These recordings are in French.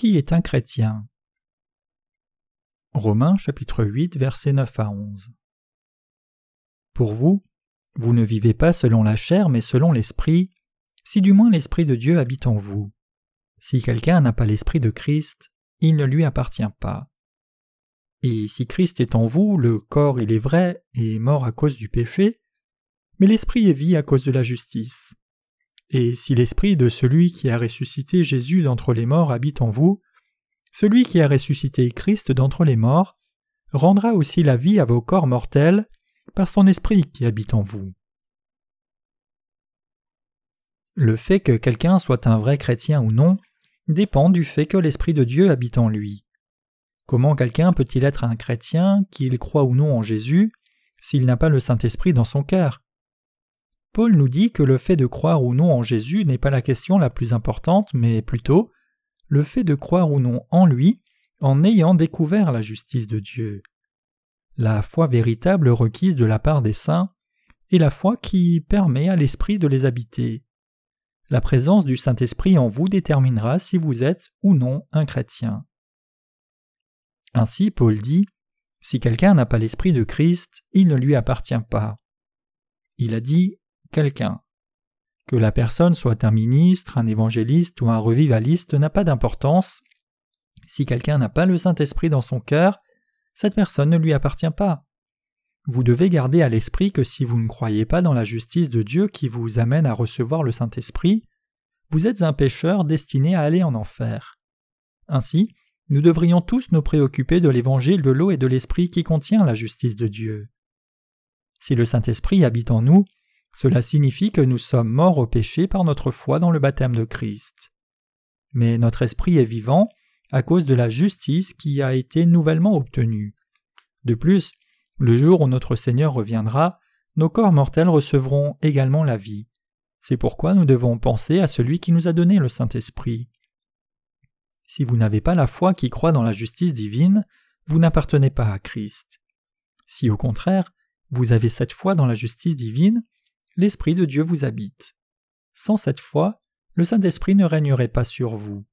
Qui est un chrétien Romains chapitre 8 versets 9 à 11 Pour vous, vous ne vivez pas selon la chair mais selon l'Esprit, si du moins l'Esprit de Dieu habite en vous. Si quelqu'un n'a pas l'Esprit de Christ, il ne lui appartient pas. Et si Christ est en vous, le corps, il est vrai, est mort à cause du péché, mais l'Esprit est vie à cause de la justice. Et si l'Esprit de celui qui a ressuscité Jésus d'entre les morts habite en vous, celui qui a ressuscité Christ d'entre les morts rendra aussi la vie à vos corps mortels par son Esprit qui habite en vous. Le fait que quelqu'un soit un vrai chrétien ou non dépend du fait que l'Esprit de Dieu habite en lui. Comment quelqu'un peut-il être un chrétien, qu'il croit ou non en Jésus, s'il n'a pas le Saint-Esprit dans son cœur? Paul nous dit que le fait de croire ou non en Jésus n'est pas la question la plus importante, mais plutôt le fait de croire ou non en lui en ayant découvert la justice de Dieu. La foi véritable requise de la part des saints est la foi qui permet à l'Esprit de les habiter. La présence du Saint-Esprit en vous déterminera si vous êtes ou non un chrétien. Ainsi, Paul dit Si quelqu'un n'a pas l'Esprit de Christ, il ne lui appartient pas. Il a dit quelqu'un. Que la personne soit un ministre, un évangéliste ou un revivaliste n'a pas d'importance. Si quelqu'un n'a pas le Saint-Esprit dans son cœur, cette personne ne lui appartient pas. Vous devez garder à l'esprit que si vous ne croyez pas dans la justice de Dieu qui vous amène à recevoir le Saint-Esprit, vous êtes un pécheur destiné à aller en enfer. Ainsi, nous devrions tous nous préoccuper de l'évangile de l'eau et de l'esprit qui contient la justice de Dieu. Si le Saint-Esprit habite en nous, cela signifie que nous sommes morts au péché par notre foi dans le baptême de Christ. Mais notre esprit est vivant à cause de la justice qui a été nouvellement obtenue. De plus, le jour où notre Seigneur reviendra, nos corps mortels recevront également la vie. C'est pourquoi nous devons penser à celui qui nous a donné le Saint-Esprit. Si vous n'avez pas la foi qui croit dans la justice divine, vous n'appartenez pas à Christ. Si au contraire, vous avez cette foi dans la justice divine, l'Esprit de Dieu vous habite. Sans cette foi, le Saint-Esprit ne régnerait pas sur vous.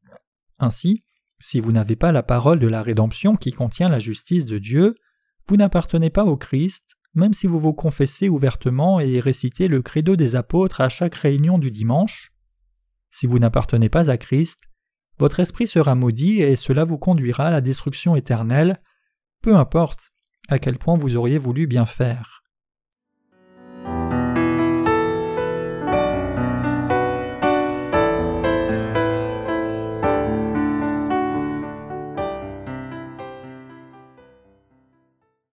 Ainsi, si vous n'avez pas la parole de la rédemption qui contient la justice de Dieu, vous n'appartenez pas au Christ, même si vous vous confessez ouvertement et récitez le credo des apôtres à chaque réunion du dimanche. Si vous n'appartenez pas à Christ, votre esprit sera maudit et cela vous conduira à la destruction éternelle, peu importe à quel point vous auriez voulu bien faire.